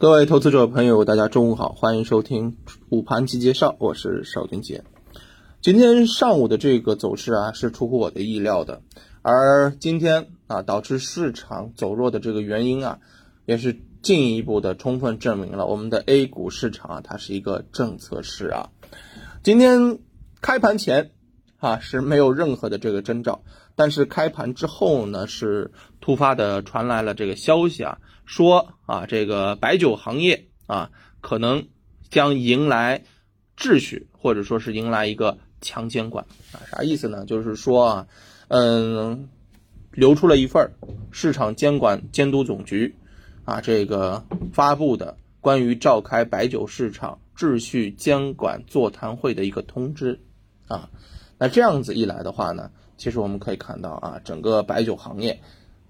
各位投资者朋友，大家中午好，欢迎收听午盘期介绍，我是邵军杰。今天上午的这个走势啊，是出乎我的意料的，而今天啊，导致市场走弱的这个原因啊，也是进一步的充分证明了我们的 A 股市场啊，它是一个政策市啊。今天开盘前啊是没有任何的这个征兆，但是开盘之后呢，是突发的传来了这个消息啊。说啊，这个白酒行业啊，可能将迎来秩序，或者说是迎来一个强监管啊，啥意思呢？就是说啊，嗯，流出了一份市场监管监督总局啊，这个发布的关于召开白酒市场秩序监管座谈会的一个通知啊。那这样子一来的话呢，其实我们可以看到啊，整个白酒行业。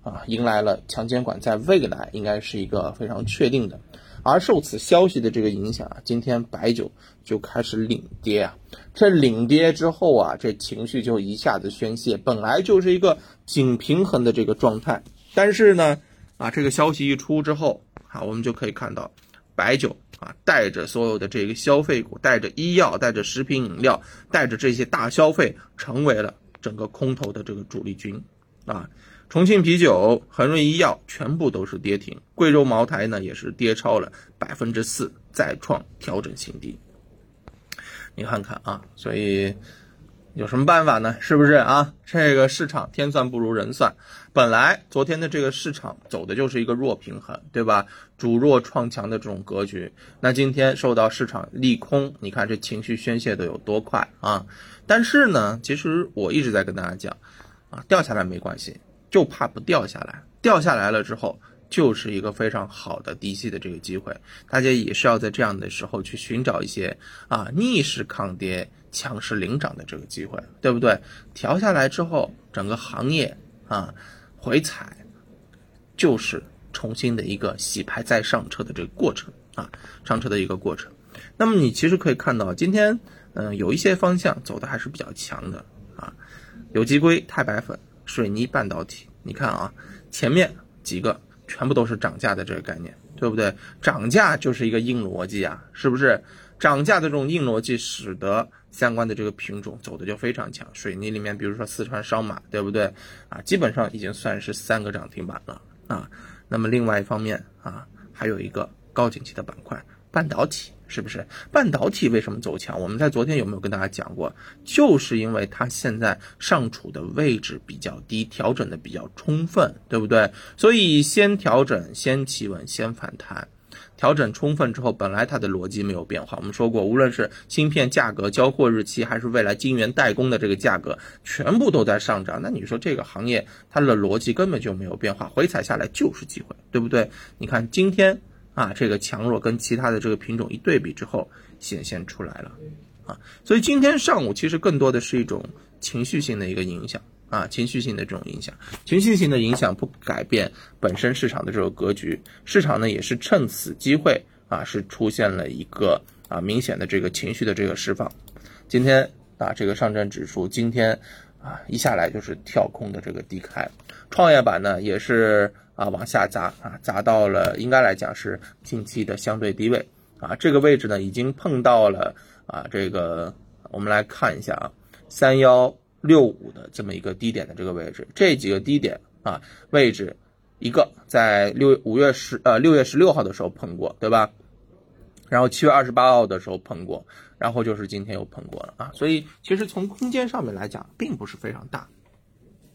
啊，迎来了强监管，在未来应该是一个非常确定的。而受此消息的这个影响啊，今天白酒就开始领跌啊。这领跌之后啊，这情绪就一下子宣泄。本来就是一个紧平衡的这个状态，但是呢，啊，这个消息一出之后啊，我们就可以看到，白酒啊，带着所有的这个消费股，带着医药，带着食品饮料，带着这些大消费，成为了整个空头的这个主力军啊。重庆啤酒、恒瑞医药全部都是跌停，贵州茅台呢也是跌超了百分之四，再创调整新低。你看看啊，所以有什么办法呢？是不是啊？这个市场天算不如人算，本来昨天的这个市场走的就是一个弱平衡，对吧？主弱创强的这种格局。那今天受到市场利空，你看这情绪宣泄的有多快啊？但是呢，其实我一直在跟大家讲啊，掉下来没关系。就怕不掉下来，掉下来了之后就是一个非常好的低吸的这个机会，大家也是要在这样的时候去寻找一些啊逆势抗跌、强势领涨的这个机会，对不对？调下来之后，整个行业啊回踩，就是重新的一个洗牌再上车的这个过程啊，上车的一个过程。那么你其实可以看到，今天嗯有一些方向走的还是比较强的啊，有机硅、钛白粉。水泥半导体，你看啊，前面几个全部都是涨价的这个概念，对不对？涨价就是一个硬逻辑啊，是不是？涨价的这种硬逻辑，使得相关的这个品种走的就非常强。水泥里面，比如说四川烧马，对不对？啊，基本上已经算是三个涨停板了啊。那么另外一方面啊，还有一个高景气的板块，半导体。是不是半导体为什么走强？我们在昨天有没有跟大家讲过？就是因为它现在上处的位置比较低，调整的比较充分，对不对？所以先调整，先企稳，先反弹。调整充分之后，本来它的逻辑没有变化。我们说过，无论是芯片价格、交货日期，还是未来晶圆代工的这个价格，全部都在上涨。那你说这个行业它的逻辑根本就没有变化，回踩下来就是机会，对不对？你看今天。啊，这个强弱跟其他的这个品种一对比之后，显现出来了，啊，所以今天上午其实更多的是一种情绪性的一个影响，啊，情绪性的这种影响，情绪性的影响不改变本身市场的这个格局，市场呢也是趁此机会啊，是出现了一个啊明显的这个情绪的这个释放，今天啊这个上证指数今天啊一下来就是跳空的这个低开，创业板呢也是。啊，往下砸啊，砸到了应该来讲是近期的相对低位啊，这个位置呢已经碰到了啊，这个我们来看一下啊，三幺六五的这么一个低点的这个位置，这几个低点啊位置，一个在六五月十呃六月十六号的时候碰过，对吧？然后七月二十八号的时候碰过，然后就是今天又碰过了啊，所以其实从空间上面来讲，并不是非常大，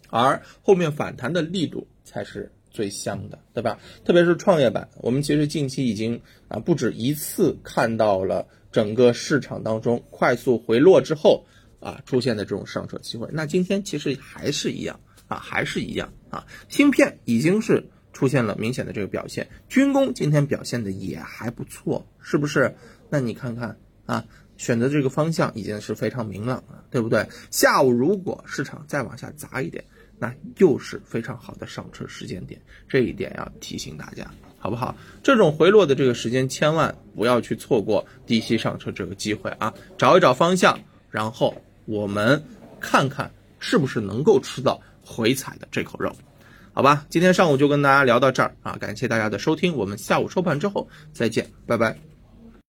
而后面反弹的力度才是。最香的，对吧？特别是创业板，我们其实近期已经啊不止一次看到了整个市场当中快速回落之后啊出现的这种上车机会。那今天其实还是一样啊，还是一样啊。芯片已经是出现了明显的这个表现，军工今天表现的也还不错，是不是？那你看看啊，选择这个方向已经是非常明朗了，对不对？下午如果市场再往下砸一点。那又是非常好的上车时间点，这一点要提醒大家，好不好？这种回落的这个时间，千万不要去错过低吸上车这个机会啊！找一找方向，然后我们看看是不是能够吃到回踩的这口肉。好吧，今天上午就跟大家聊到这儿啊，感谢大家的收听，我们下午收盘之后再见，拜拜。